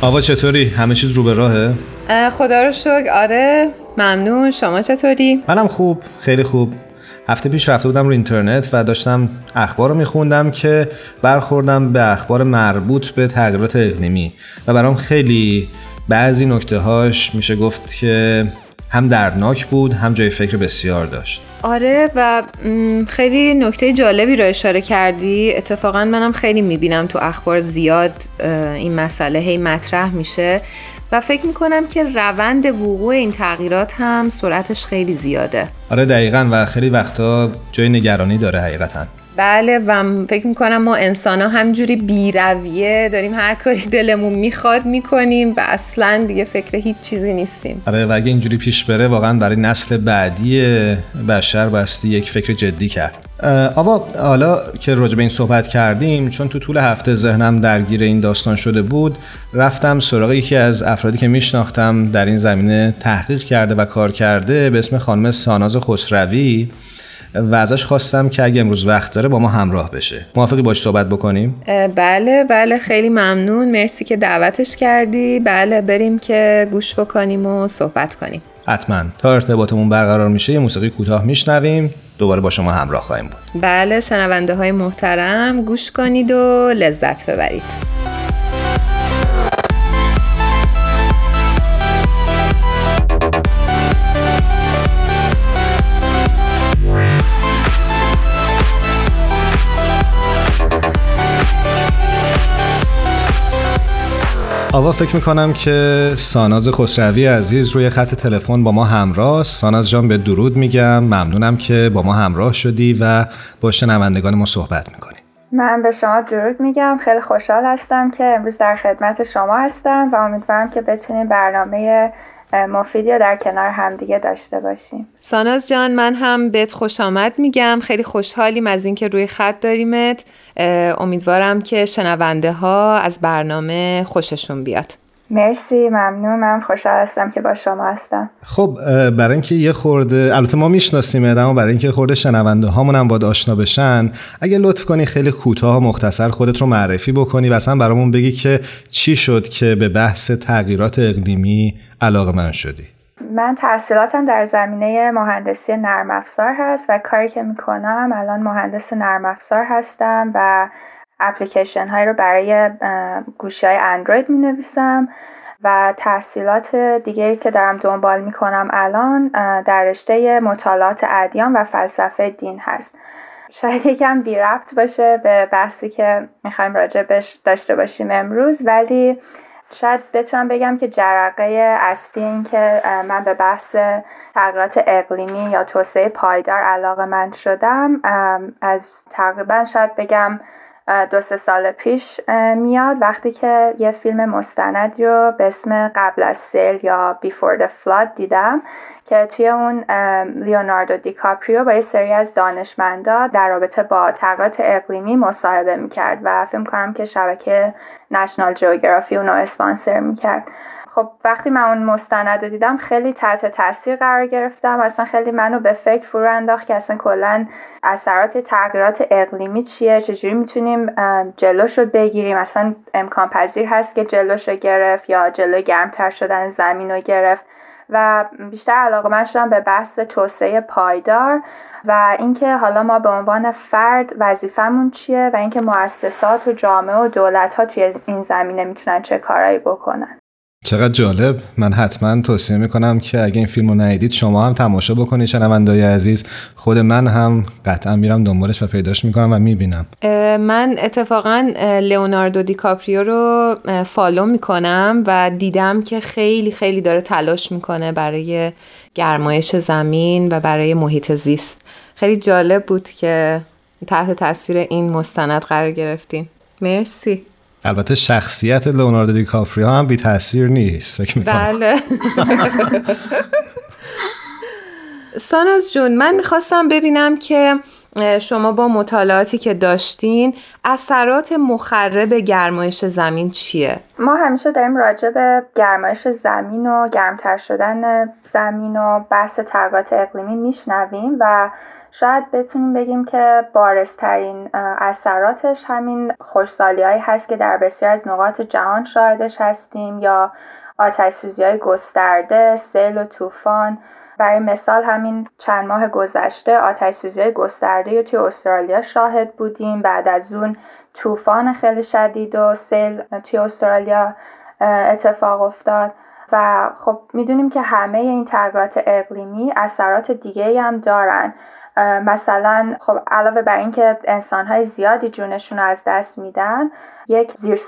آوا چطوری؟ همه چیز رو به راهه؟ خدا رو شکر آره ممنون شما چطوری؟ منم خوب خیلی خوب هفته پیش رفته بودم رو اینترنت و داشتم اخبار رو میخوندم که برخوردم به اخبار مربوط به تغییرات اقلیمی و برام خیلی بعضی نکته هاش میشه گفت که هم دردناک بود هم جای فکر بسیار داشت آره و خیلی نکته جالبی رو اشاره کردی. اتفاقا منم خیلی می‌بینم تو اخبار زیاد این مسئله هی مطرح میشه. و فکر می‌کنم که روند وقوع این تغییرات هم سرعتش خیلی زیاده. آره دقیقا و خیلی وقتا جای نگرانی داره حقیقتا. بله و فکر می‌کنم ما انسان ها همجوری بیرویه داریم هر کاری دلمون می‌خواد می‌کنیم و اصلا دیگه فکر هیچ چیزی نیستیم. آره و اگه اینجوری پیش بره واقعا برای نسل بعدی بشر بستی یک فکر جدی کرد. آوا حالا که راجع به این صحبت کردیم چون تو طول هفته ذهنم درگیر این داستان شده بود رفتم سراغ یکی از افرادی که میشناختم در این زمینه تحقیق کرده و کار کرده به اسم خانم ساناز خسروی. و ازش خواستم که اگه امروز وقت داره با ما همراه بشه. موافقی باش صحبت بکنیم؟ بله بله خیلی ممنون. مرسی که دعوتش کردی. بله بریم که گوش بکنیم و صحبت کنیم. حتما. تا ارتباطمون برقرار میشه یه موسیقی کوتاه میشنویم. دوباره با شما همراه خواهیم بود. بله شنونده های محترم گوش کنید و لذت ببرید. آوا فکر می‌کنم که ساناز خسروی عزیز روی خط تلفن با ما همراه. ساناز جان به درود میگم. ممنونم که با ما همراه شدی و با شنوندگان ما صحبت می‌کنی. من به شما درود میگم. خیلی خوشحال هستم که امروز در خدمت شما هستم و امیدوارم که بتونیم برنامه مفیدی رو در کنار همدیگه داشته باشیم. ساناز جان من هم بهت خوش آمد میگم. خیلی خوشحالیم از اینکه روی خط داریمت. امیدوارم که شنونده ها از برنامه خوششون بیاد. مرسی ممنون. من خوشحال هستم که با شما هستم. خب برای اینکه یه خورده البته ما می‌شناسیم اما برای اینکه خورده شنونده هامون هم باید آشنا بشن. اگه لطف کنی خیلی کوتاه و مختصر خودت رو معرفی بکنی و اصلا برامون بگی که چی شد که به بحث تغییرات اقلیمی علاقه من شدی. من تحصیلاتم در زمینه مهندسی نرم افزار هست و کاری که می‌کنم الان مهندس نرم افزار هستم و اپلیکیشن هایی رو برای گوشی های اندروید می نویسم و تحصیلات دیگه که دارم دنبال می کنم الان در رشته مطالعات ادیان و فلسفه دین هست. شاید یکم بی رفت باشه به بحثی که می‌خوایم بش داشته باشیم امروز ولی شاید بتونم بگم که جرقه اصلی این که من به بحث تغییرات اقلیمی یا توسعه پایدار علاقه من شدم از تقریبا شاید بگم دو سه سال پیش میاد. وقتی که یه فیلم مستندی رو به اسم قبل از سیل یا Before the Flood دیدم که توی اون لیوناردو دیکاپریو با یه سری از دانشمندا در رابطه با تغییرات اقلیمی مصاحبه می‌کرد و فکر کنم که شبکه نشنال جیوگرافی اونو اسپانسر می‌کرد. خب وقتی من اون مستند رو دیدم خیلی تحت تاثیر قرار گرفتم. اصلا خیلی منو به فکر فرو انداخت که اصلا کلا اثرات تغییرات اقلیمی چیه چجوری می‌تونیم جلوش رو بگیریم. اصلا امکان پذیر هست که جلوش رو گرفت یا جلو گرمتر شدن زمین رو گرفت. و بیشتر علاقه من شدم به بحث توسعه پایدار و اینکه حالا ما به عنوان فرد وظیفمون چیه و اینکه مؤسسات و جامعه و دولت ها توی این زمینه می‌تونن چه کارایی بکنن. چقدر جالب. من حتما توصیه می‌کنم که اگه این فیلم رو ندیدید شما هم تماشا بکنید شنوندای عزیز. خود من هم قطعا میرم دنبالش و پیداش می‌کنم و می‌بینم. من اتفاقا لئوناردو دیکاپریو رو follow می‌کنم و دیدم که خیلی خیلی داره تلاش می‌کنه برای گرمایش زمین و برای محیط زیست. خیلی جالب بود که تحت تاثیر این مستند قرار گرفتیم مرسی. البته شخصیت لئوناردو دیکاپریو هم بی تاثیر نیست. فکر بله. ساناز جون من می‌خواستم ببینم که شما با مطالعاتی که داشتین اثرات مخرب گرمایش زمین چیه؟ ما همیشه داریم راجع به گرمایش زمین و گرمتر شدن زمین و بحث تغییرات اقلیمی میشنویم و شاید بتونیم بگیم که بارزترین اثراتش همین خوشسالی هایی هست که در بسیار از نقاط جهان شاهدش هستیم یا آتش سوزی های گسترده، سیل و طوفان. برای مثال همین چند ماه گذشته آتش سوزی گسترده توی استرالیا شاهد بودیم. بعد از اون طوفان خیلی شدید و سیل توی استرالیا اتفاق افتاد. و خب می‌دونیم که همه این تغییرات اقلیمی اثرات دیگه هم دارن. مثلا خب علاوه بر اینکه انسانهای زیادی جونشون رو از دست میدن یک زیر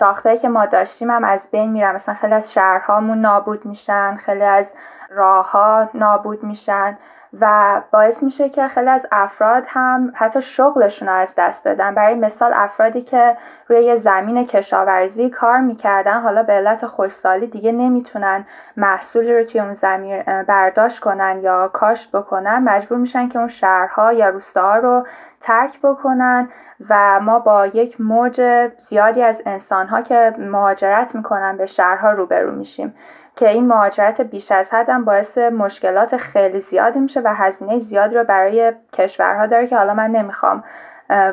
که ما داشتیم هم از بین میرن. مثلا خیلی از شهرهامون نابود میشن خیلی از راه ها نابود میشن. و باعث میشه که خیلی از افراد هم حتی شغلشون رو از دست بدن. برای مثال افرادی که روی زمین کشاورزی کار می‌کردن حالا به علت خوشسالی دیگه نمی‌تونن محصولی رو توی اون زمین برداشت کنن یا کاشت بکنن مجبور میشن که اون شهرها یا روستاها رو ترک بکنن و ما با یک موج زیادی از انسانها که مهاجرت می‌کنن به شهرها روبرو میشیم. که این مهاجرت بیش از حد هم باعث مشکلات خیلی زیادی میشه و هزینه زیادی رو برای کشورها داره که حالا من نمی‌خوام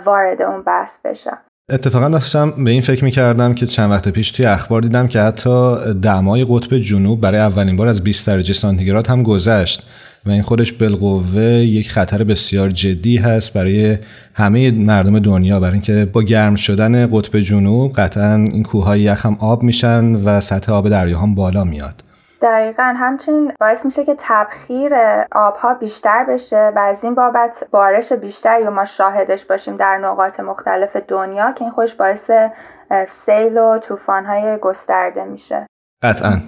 وارد اون بحث بشم. اتفاقا داشتم به این فکر می‌کردم که چند وقت پیش توی اخبار دیدم که حتی دمای قطب جنوب برای اولین بار از 20 درجه سانتیگراد هم گذشت. و این خودش بالقوه یک خطر بسیار جدی هست برای همه مردم دنیا. برای اینکه با گرم شدن قطب جنوب قطعا این کوههای یخ هم آب میشن و سطح آب دریا هم بالا میاد. دقیقا همچنین باعث میشه که تبخیر آبها بیشتر بشه و از این بابت بارش بیشتری ما شاهدش باشیم در نقاط مختلف دنیا که این خوش باعث سیل و طوفان‌های گسترده میشه. قطعا.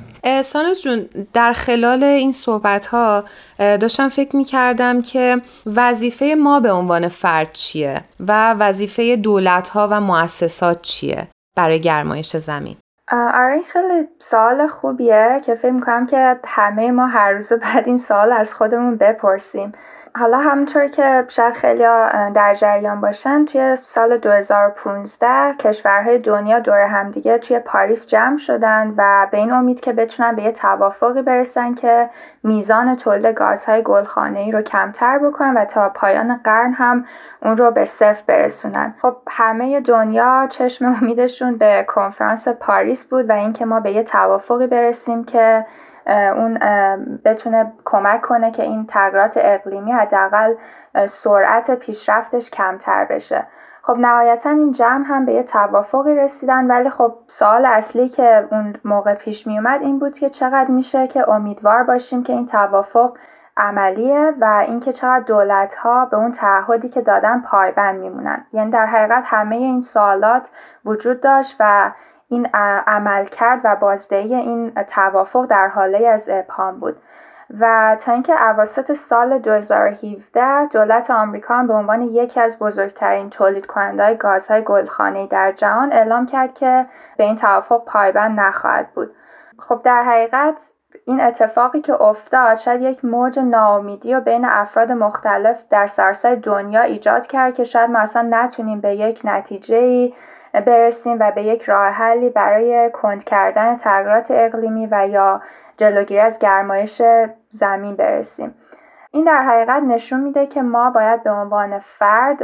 سانوس جون در خلال این صحبت ها داشتم فکر می کردم که وظیفه ما به عنوان فرد چیه و وظیفه دولت ها و مؤسسات چیه برای گرمایش زمین؟ آره این خیلی سوال خوبیه که فکر می‌کنم که همه ما هر روز بعد این سوال از خودمون بپرسیم. حالا همونطور که شاید خیلی در جریان باشن توی سال 2015 کشورهای دنیا دور همدیگه توی پاریس جمع شدن و به این امید که بتونن به یه توافقی برسن که میزان تولید گازهای گلخانه ای رو کمتر بکنن و تا پایان قرن هم اون رو به صفر برسونن. خب همه دنیا چشم امیدشون به کنفرانس پاریس بود و اینکه ما به یه توافقی برسیم که اون بتونه کمک کنه که این تغییرات اقلیمی حداقل سرعت پیشرفتش کمتر بشه. خب نهایتا این جمع هم به یه توافقی رسیدن ولی خب سوال اصلی که اون موقع پیش می اومد این بود که چقدر میشه که امیدوار باشیم که این توافق عملیه و اینکه چقدر دولت ها به اون تعهدی که دادن پایبند میمونن. یعنی در حقیقت همه این سوالات وجود داشت و این عمل کرد و بازدهی این توافق در حاله از ابهام بود. و تا اینکه اواسط سال 2017 دولت آمریکا هم به عنوان یکی از بزرگترین تولید کننده گازهای گلخانه در جهان اعلام کرد که به این توافق پایبند نخواهد بود. خب در حقیقت این اتفاقی که افتاد شاید یک موج ناامیدی و بین افراد مختلف در سراسر دنیا ایجاد کرد که شاید ما اصلا نتونیم به یک نتیجه برسیم و به یک راه حلی برای کند کردن تغییرات اقلیمی و یا جلوگیری از گرمایش زمین برسیم. این در حقیقت نشون میده که ما باید به عنوان فرد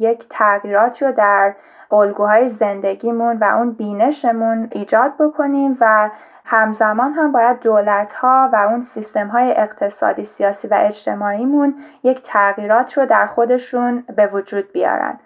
یک تغییراتی رو در الگوهای زندگیمون و اون بینشمون ایجاد بکنیم و همزمان هم باید دولت ها و اون سیستم های اقتصادی سیاسی و اجتماعیمون یک تغییرات رو در خودشون به وجود بیارن.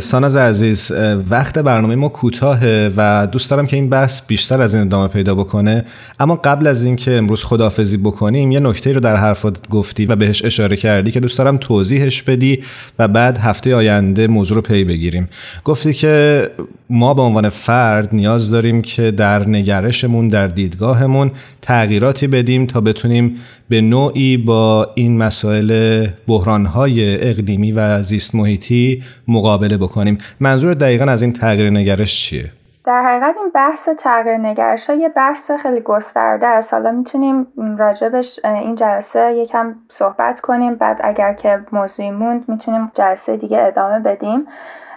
ساناز عزیز وقت برنامه ما کوتاهه و دوست دارم که این بحث بیشتر از این ادامه پیدا بکنه. اما قبل از اینکه امروز خداحافظی بکنیم یه نکته رو در حرفات گفتی و بهش اشاره کردی که دوست دارم توضیحش بدی و بعد هفته آینده موضوع رو پی بگیریم. گفتی که ما به عنوان فرد نیاز داریم که در نگرشمون در دیدگاهمون تغییراتی بدیم تا بتونیم به نوعی با این مسائل بحرانهای اقلیمی و زیست محیطی مقابله بکنیم. منظور دقیقا از این تغییر نگرش چیه؟ در حقیقت این بحث تغییر نگرش یه بحث خیلی گسترده است. حالا می‌تونیم راجبش این جلسه یکم صحبت کنیم. بعد اگر که موضوعی موند می‌تونیم جلسه دیگه ادامه بدیم.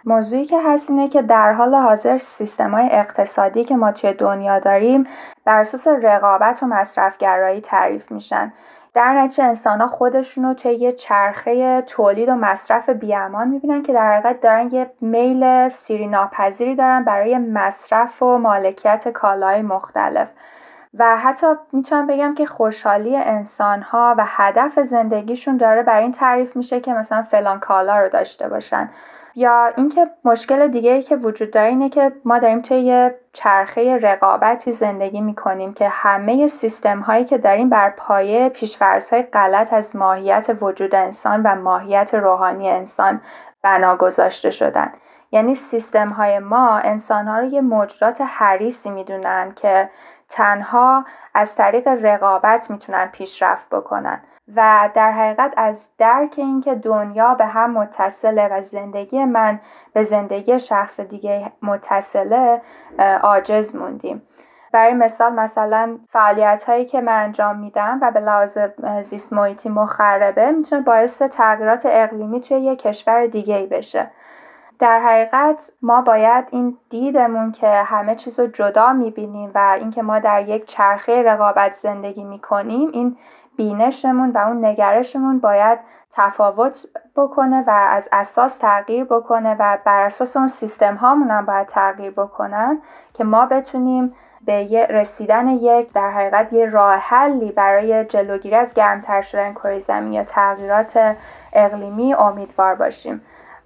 موضوعی که هست اینه که در حال حاضر سیستم های اقتصادی که ما توی دنیا داریم بر اساس رقابت و مصرفگرایی تعریف میشن. در نتیجه انسان ها خودشون رو توی یه چرخه تولید و مصرف بیامان می‌بینن که در حقیقت دارن یه میل سیری ناپذیری دارن برای مصرف و مالکیت کالای مختلف. و حتی می‌تونم بگم که خوشحالی انسان ها و هدف زندگیشون داره بر این تعریف میشه که مثلا فلان کالا رو داشته باشن. یا اینکه مشکل دیگه ای که وجود داره اینه که ما داریم توی یه چرخه رقابتی زندگی می‌کنیم که همه سیستم هایی که داریم بر پایه پیشفرض های غلط از ماهیت وجود انسان و ماهیت روحانی انسان بنا گذاشته شدن. یعنی سیستم های ما انسان ها رو یه موجودات حریصی می‌دونن که تنها از طریق رقابت می‌تونن پیشرفت بکنن. و در حقیقت از درک اینکه دنیا به هم متصله و زندگی من به زندگی شخص دیگه متصله عاجز موندیم. برای مثال مثلا فعالیت هایی که من انجام میدم و به لحاظ زیست محیطی مخربه می‌تونه باعث تغییرات اقلیمی توی یک کشور دیگه ای بشه. در حقیقت ما باید این دیدمون که همه چیز رو جدا می‌بینیم و اینکه ما در یک چرخه رقابت زندگی می‌کنیم این بینشمون و اون نگرشمون باید تفاوت بکنه و از اساس تغییر بکنه و بر اساس اون سیستم هامون هم باید تغییر بکنن که ما بتونیم به رسیدن یک در حقیقت یه راه حلی برای جلوگیری از گرمتر شدن کره زمین یا تغییرات اقلیمی امیدوار باشیم.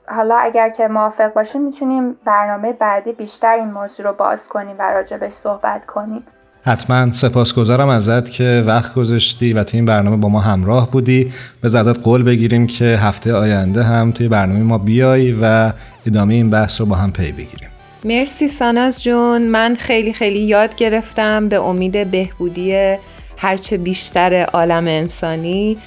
حالا اگر که موافق باشیم می‌تونیم برنامه بعدی بیشتر این موضوع رو باز کنیم و راجبش صحبت کنیم. حتما. سپاسگزارم ازت که وقت گذاشتی و توی این برنامه با ما همراه بودی. به ازت قول بگیریم که هفته آینده هم توی برنامه ما بیای و ادامه این بحث رو با هم پی بگیریم. مرسی ساناز جون. من خیلی خیلی یاد گرفتم به امید بهبودی هرچه بیشتر عالم انسانی.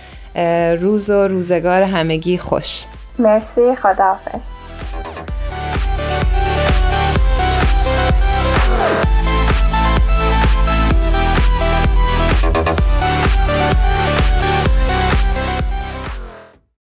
روز و روزگار همگی خوش. مرسی. خداحافظ.